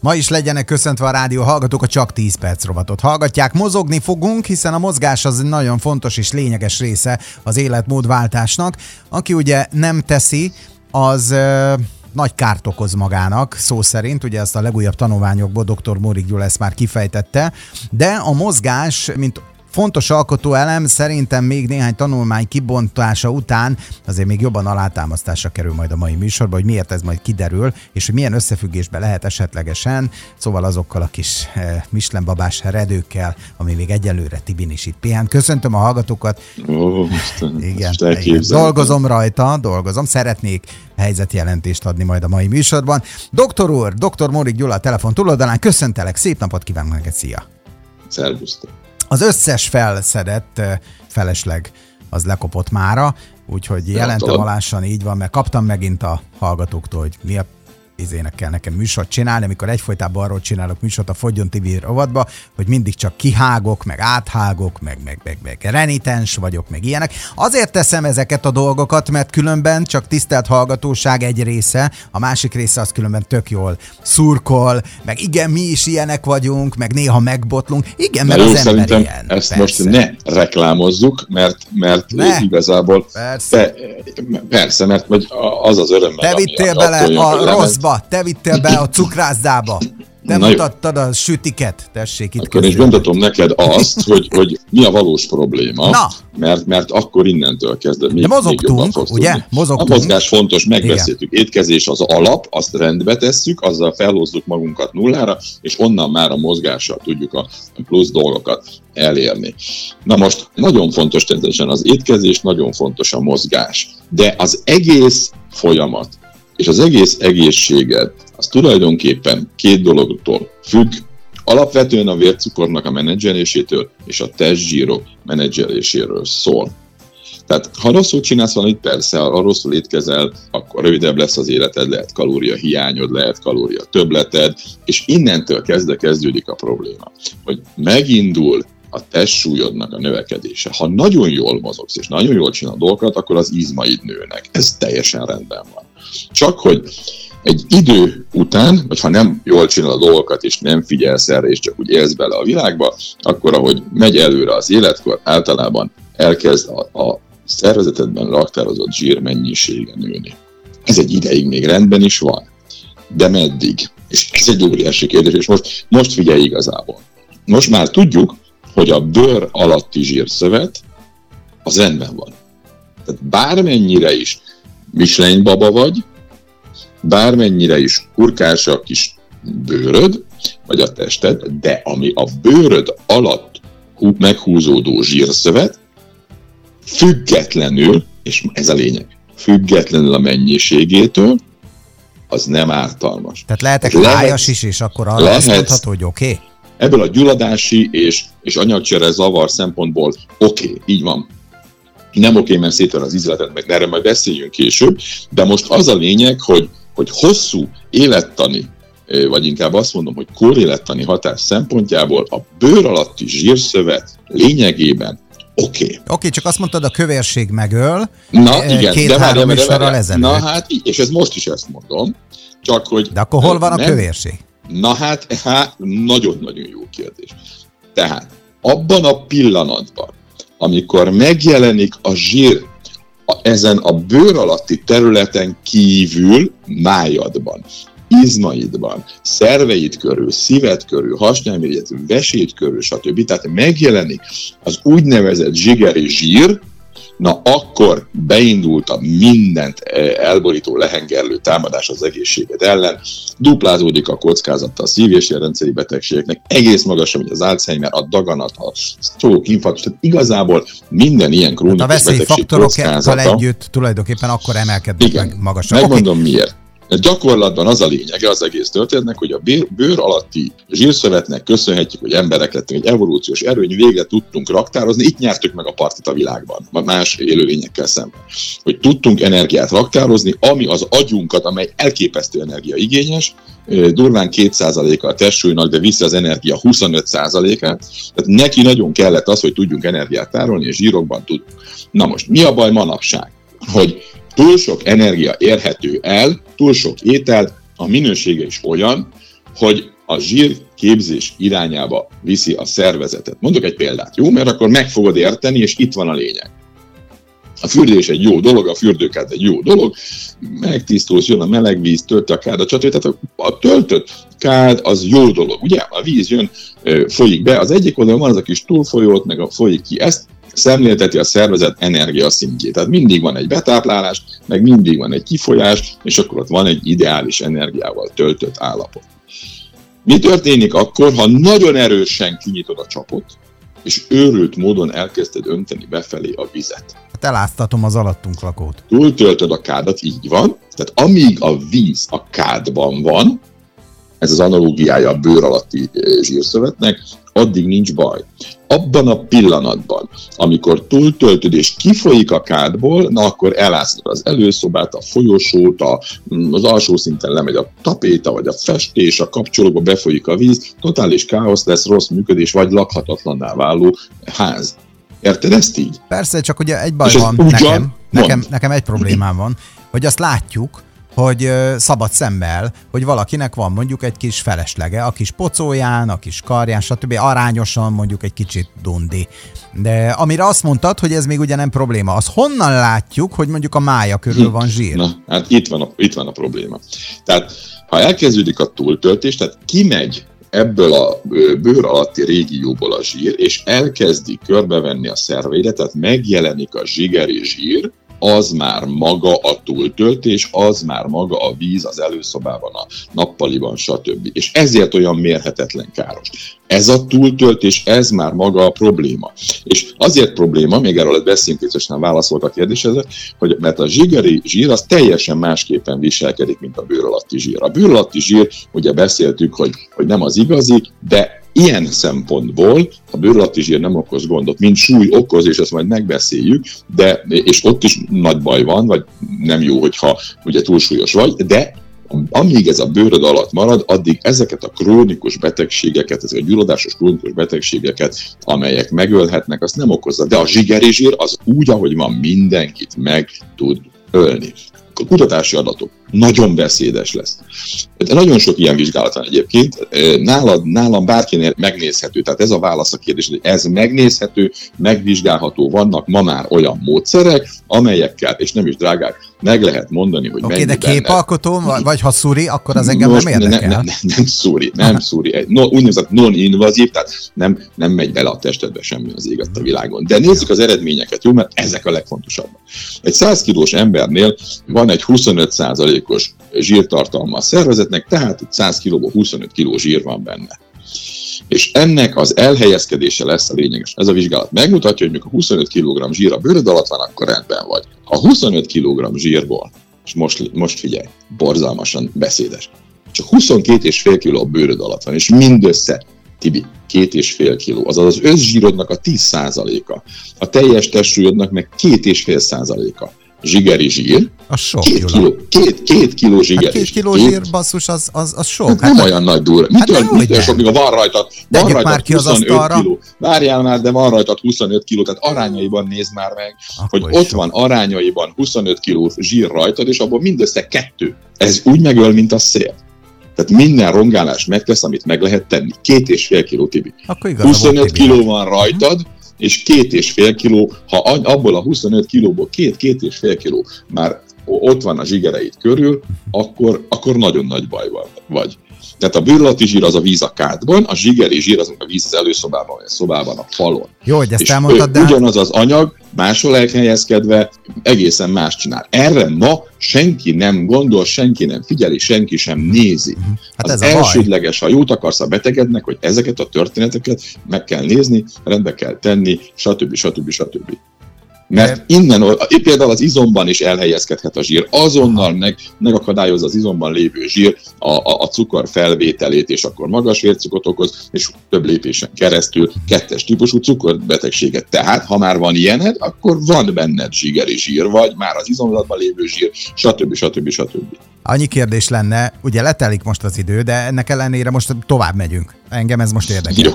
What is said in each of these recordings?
Ma is legyenek köszöntve a rádió hallgatók, a csak 10 perc rovatot hallgatják. Mozogni fogunk, hiszen a mozgás az nagyon fontos és lényeges része az életmódváltásnak. Aki ugye nem teszi, az nagy kárt okoz magának, szó szerint, ugye ezt a legújabb tanulmányokból dr. Morik Gyula ezt már kifejtette, de a mozgás, mint Fontos alkotó elem szerintem még néhány tanulmány kibontása után azért még jobban alátámasztásra kerül majd a mai műsorban, hogy miért ez majd kiderül, és hogy milyen összefüggésbe lehet esetlegesen, szóval azokkal a kis eh, Michelin babás redőkkel, ami még egyelőre Tibin is itt pihen. Köszöntöm a hallgatókat. Ó, most, igen, most igen, dolgozom rajta, dolgozom, szeretnék helyzetjelentést adni majd a mai műsorban. Doktor úr, doktor Morik Gyula a telefon túloldalán, köszöntelek, szép napot kívánok neked, szia! Szervusztok! Az összes felszedett felesleg az lekopott mára, úgyhogy jelentem alásan így van, mert kaptam megint a hallgatóktól, hogy mi a izének kell nekem műsort csinálni, amikor egyfolytában arról csinálok műsort a Fogyon TV rovatba, hogy mindig csak kihágok, meg áthágok, meg, meg, meg, meg renitens vagyok, meg ilyenek. Azért teszem ezeket a dolgokat, mert különben csak tisztelt hallgatóság egy része, a másik része az különben tök jól szurkol, meg igen, mi is ilyenek vagyunk, meg néha megbotlunk. Igen, mert jó, az ember ilyen. Ezt persze. most ne reklámozzuk, mert, mert ne. igazából persze. Te, persze, mert vagy az az öröm. Te vittél bele a rosszba cukrászdába, te vittél be a cukrászdába. Te Na mutattad jó. a sütiket, tessék itt Akkor is bemutatom neked azt, hogy, hogy mi a valós probléma, Na. Mert, mert akkor innentől kezdve még, De mozogtunk, még ugye? Mozogtunk. A mozgás fontos, megbeszéltük. Igen. Étkezés az alap, azt rendbe tesszük, azzal felhozzuk magunkat nullára, és onnan már a mozgással tudjuk a plusz dolgokat elérni. Na most nagyon fontos természetesen az étkezés, nagyon fontos a mozgás, de az egész folyamat, és az egész egészséged az tulajdonképpen két dologtól függ, alapvetően a vércukornak a menedzselésétől és a testzsírok menedzseléséről szól. Tehát ha rosszul csinálsz valamit, persze, ha rosszul étkezel, akkor rövidebb lesz az életed, lehet kalória hiányod, lehet kalória többleted, és innentől kezdve kezdődik a probléma, hogy megindul a testsúlyodnak a növekedése. Ha nagyon jól mozogsz és nagyon jól csinál dolgokat, akkor az izmaid nőnek. Ez teljesen rendben van. Csak hogy egy idő után, vagy ha nem jól csinál a dolgokat, és nem figyelsz erre, és csak úgy élsz bele a világba, akkor ahogy megy előre az életkor, általában elkezd a, a szervezetedben raktározott zsír mennyisége nőni. Ez egy ideig még rendben is van. De meddig? És ez egy óriási kérdés, és most, most figyelj igazából. Most már tudjuk, hogy a bőr alatti zsírszövet az rendben van. Tehát bármennyire is Michelin baba vagy, bármennyire is kurkás a kis bőröd, vagy a tested, de ami a bőröd alatt meghúzódó zsírszövet, függetlenül, és ez a lényeg, függetlenül a mennyiségétől, az nem ártalmas. Tehát lehetek lehet, is, és akkor arra lehet, azt mondható, hogy oké? Okay? Ebből a gyulladási és, és anyagcsere zavar szempontból oké, okay, így van. Nem oké, mert szétver az izletet, meg erre majd beszéljünk később, de most az a lényeg, hogy, hogy hosszú élettani vagy inkább azt mondom, hogy korélettani hatás szempontjából a bőr alatti zsírszövet lényegében oké. Okay. Oké, okay, csak azt mondtad, a kövérség megöl. Na igen, két de várjál, várjál, Na hát, és ez most is ezt mondom, csak hogy... De akkor hol van nem, a kövérség? Na hát, hát nagyon-nagyon jó kérdés. Tehát abban a pillanatban, amikor megjelenik a zsír a, ezen a bőr alatti területen kívül májadban, izmaidban, szerveid körül, szíved körül, hasnyálmirigyet, vesét körül, stb. Tehát megjelenik az úgynevezett zsigeri zsír, na akkor beindult a mindent eh, elborító, lehengerlő támadás az egészséged ellen, duplázódik a kockázata a szív- és rendszeri betegségeknek, egész magasabb, mint az Alzheimer, a daganat, a stroke, infarktus, tehát igazából minden ilyen krónikus hát a betegség kockázata. együtt tulajdonképpen akkor emelkednek Igen, meg magasabb. Megmondom okay. miért. Mert gyakorlatban az a lényege az egész történetnek, hogy a bőr, alatti zsírszövetnek köszönhetjük, hogy emberek lettünk, egy evolúciós erőny végre tudtunk raktározni, itt nyertük meg a partit a világban, más élőlényekkel szemben. Hogy tudtunk energiát raktározni, ami az agyunkat, amely elképesztő energiaigényes, durván 2%-a a testsúlynak, de vissza az energia 25%-át. Tehát neki nagyon kellett az, hogy tudjunk energiát tárolni, és zsírokban tudunk. Na most, mi a baj manapság? Hogy túl sok energia érhető el, túl sok étel, a minősége is olyan, hogy a zsír képzés irányába viszi a szervezetet. Mondok egy példát, jó? Mert akkor meg fogod érteni, és itt van a lényeg. A fürdés egy jó dolog, a fürdőkád egy jó dolog, megtisztulsz, jön a meleg víz, tölti a kád, stb. Tehát a töltött kád az jó dolog, ugye? A víz jön, folyik be, az egyik oldalon van az a kis túlfolyót, meg a folyik ki. Ezt szemlélteti a szervezet energiaszintjét. Tehát mindig van egy betáplálás, meg mindig van egy kifolyás, és akkor ott van egy ideális energiával töltött állapot. Mi történik akkor, ha nagyon erősen kinyitod a csapot, és őrült módon elkezdted önteni befelé a vizet? Hát eláztatom az alattunk lakót. Túltöltöd a kádat, így van. Tehát amíg a víz a kádban van, ez az analógiája a bőr alatti zsírszövetnek, addig nincs baj. Abban a pillanatban, amikor túltöltöd és kifolyik a kádból, na akkor eláztad az előszobát, a folyosót, a, az alsó szinten lemegy a tapéta, vagy a festés, a kapcsolóba befolyik a víz, totális káosz lesz, rossz működés, vagy lakhatatlanná váló ház. Érted ezt így? Persze, csak ugye egy baj van nekem, nekem, nekem egy problémám van, hogy azt látjuk, hogy szabad szemmel, hogy valakinek van mondjuk egy kis feleslega, a kis pocóján, a kis karján, stb. arányosan mondjuk egy kicsit dundi. De amire azt mondtad, hogy ez még ugye nem probléma, az honnan látjuk, hogy mondjuk a mája körül van zsír? Na, hát itt van a, itt van a probléma. Tehát ha elkezdődik a túltöltés, tehát kimegy ebből a bőr alatti régióból a zsír, és elkezdi körbevenni a szerveidet, tehát megjelenik a zsigeri zsír, az már maga a túltöltés, az már maga a víz az előszobában, a nappaliban, stb. És ezért olyan mérhetetlen káros. Ez a túltöltés, ez már maga a probléma. És azért probléma, még erről beszélünk, biztosan válaszolok a kérdéshez, hogy mert a zsigeri zsír az teljesen másképpen viselkedik, mint a bőr alatti zsír. A bőr alatti zsír, ugye beszéltük, hogy, hogy nem az igazi, de Ilyen szempontból a bőrlatti zsír nem okoz gondot, mint súly okoz, és ezt majd megbeszéljük, de, és ott is nagy baj van, vagy nem jó, hogyha ugye túlsúlyos vagy, de amíg ez a bőröd alatt marad, addig ezeket a krónikus betegségeket, ezek a gyulladásos krónikus betegségeket, amelyek megölhetnek, azt nem okozza. De a zsigeri zsír az úgy, ahogy van, mindenkit meg tud ölni. A kutatási adatok nagyon beszédes lesz. De nagyon sok ilyen vizsgálat van egyébként. Nálad, nálam bárkinél megnézhető, tehát ez a válasz a kérdés, hogy ez megnézhető, megvizsgálható, vannak ma már olyan módszerek, amelyekkel, és nem is drágák, meg lehet mondani, hogy Oké, okay, de képalkotó, benne. vagy ha szúri, akkor az engem Most nem érdekel. Nem, nem, nem szúri, nem szúri. No, úgynevezett non-invazív, tehát nem, nem megy bele a testedbe semmi az éget a világon. De nézzük az eredményeket, jó? Mert ezek a legfontosabbak. Egy 100 kilós embernél van egy 25 százalékos zsírtartalma a szervezetnek, tehát itt 100 kilóból 25 kiló zsír van benne. És ennek az elhelyezkedése lesz a lényeges. Ez a vizsgálat megmutatja, hogy mikor 25 kg zsír a bőröd alatt van, akkor rendben vagy. A 25 kg zsírból, és most, most figyelj, borzalmasan beszédes, csak 22,5 kg a bőröd alatt van, és mindössze Tibi, két és fél kiló, azaz az összzsírodnak a 10 százaléka, a teljes testsúlyodnak meg két és fél százaléka zsigeri zsír. A sok, két kiló, két, két kiló zsigeri hát két kiló két... zsír, basszus, az, az, az sok. Hát hát nem olyan nagy durva. Mitől, hát mitől sok, mikor van rajta, van rajta már ki 25 az kiló. Várjál már, de van rajta 25 kiló, tehát arányaiban nézd már meg, Akkor hogy ott sok. van arányaiban 25 kiló zsír rajtad, és abból mindössze kettő. Ez úgy megöl, mint a szél. Tehát minden rongálás megtesz, amit meg lehet tenni. Két és fél kiló tibi. Akkor 25 kiló van rajtad, uh-huh és két és fél kiló, ha abból a 25 kilóból két-két és fél kiló már ott van a zsigereid körül, akkor, akkor nagyon nagy bajban vagy. Tehát a bőrlati zsír az a víz a kádban, a zsigeri zsír az a víz az előszobában, vagy a szobában, a falon. Jó, hogy ezt és elmondtad, de... Ugyanaz az anyag, máshol elhelyezkedve, egészen más csinál. Erre ma senki nem gondol, senki nem figyeli, senki sem nézi. Mhm. Hát az ez elsődleges, ha jót akarsz a betegednek, hogy ezeket a történeteket meg kell nézni, rendbe kell tenni, stb. stb. stb. stb. Mert innen, például az izomban is elhelyezkedhet a zsír, azonnal meg, megakadályozza az izomban lévő zsír a, a, a cukor felvételét, és akkor magas vércukrot okoz, és több lépésen keresztül kettes típusú cukorbetegséget. Tehát, ha már van ilyened, akkor van benned zsigeri zsír, vagy már az izomzatban lévő zsír, stb. stb. stb. stb. Annyi kérdés lenne, ugye letelik most az idő, de ennek ellenére most tovább megyünk. Engem ez most érdekel. Jó.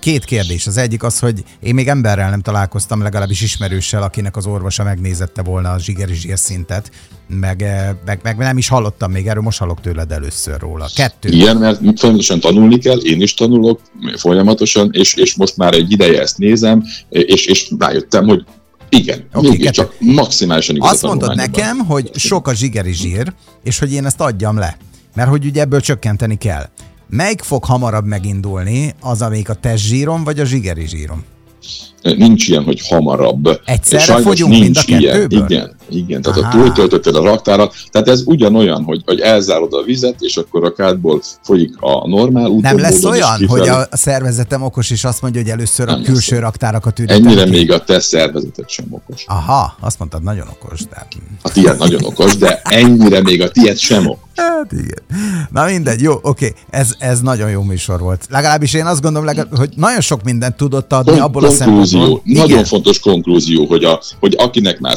Két kérdés. Az egyik az, hogy én még emberrel nem találkoztam, legalábbis ismerőssel, akinek az orvosa megnézette volna a zsigeri szintet, meg, meg, meg, nem is hallottam még erről, most hallok tőled először róla. Kettő. Igen, mert folyamatosan tanulni kell, én is tanulok folyamatosan, és, és most már egy ideje ezt nézem, és, és rájöttem, hogy igen, okay, csak maximálisan igaz Azt mondod nekem, hogy sok a zsigeri zsír, és hogy én ezt adjam le. Mert hogy ugye ebből csökkenteni kell. Melyik fog hamarabb megindulni, az, amelyik a testzsírom, vagy a zsigeri zsírom? nincs ilyen, hogy hamarabb. Egyszerre Sajnos fogyunk nincs mind a ilyen. Igen, igen, tehát Aha. a túltöltötted a raktárat, tehát ez ugyanolyan, hogy, hogy elzárod a vizet, és akkor a kádból folyik a normál úton. Nem lesz olyan, hogy a szervezetem okos, és azt mondja, hogy először nem a külső lesz. raktárakat ürítem. Ennyire ki. még a te szervezeted sem okos. Aha, azt mondtad, nagyon okos. De... A tiéd nagyon okos, de ennyire még a tiéd sem okos. Hát igen. Na mindegy, jó, oké, ez, ez nagyon jó műsor volt. Legalábbis én azt gondolom, legalább, hogy nagyon sok mindent tudott adni Kon- abból a szempontból. Nagyon igen. fontos konklúzió, hogy, a, hogy akinek már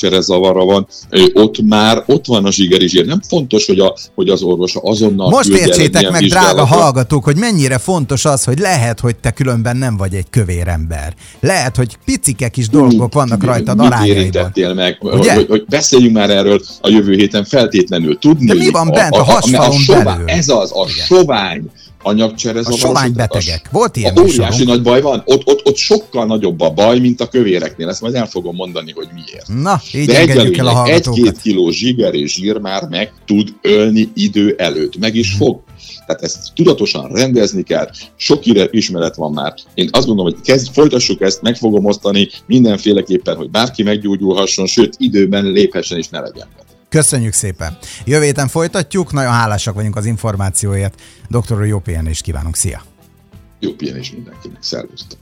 szénhidrátanyagcsere zavara van, ott már ott van a zsigerizsér. Nem fontos, hogy, a, hogy az orvos azonnal Most értsétek meg, drága hallgatók, hogy mennyire fontos az, hogy lehet, hogy te különben nem vagy egy kövér ember. Lehet, hogy picike kis dolgok vannak rajtad arányaiban. meg, Ugye? Hogy, hogy beszéljünk már erről a jövő héten feltétlenül. Tudni, De mi van bent a, a, a hasfalon belül? Ez az, a sovány anyagcsere A sovány betegek. Volt ilyen a óriási nagy baj van. Ott, ott, ott sokkal nagyobb a baj, mint a kövéreknél. Ezt majd el fogom mondani, hogy miért. Na, így De el a Egy-két kiló zsiger és zsír már meg tud ölni idő előtt. Meg is hmm. fog. Tehát ezt tudatosan rendezni kell, sok ismeret van már. Én azt gondolom, hogy kezd, folytassuk ezt, meg fogom osztani mindenféleképpen, hogy bárki meggyógyulhasson, sőt időben léphessen és ne legyen. Köszönjük szépen. Jövő héten folytatjuk, nagyon hálásak vagyunk az információért. Doktor, jó pihenést kívánunk, szia! Jó pihenés mindenkinek, szervusztok!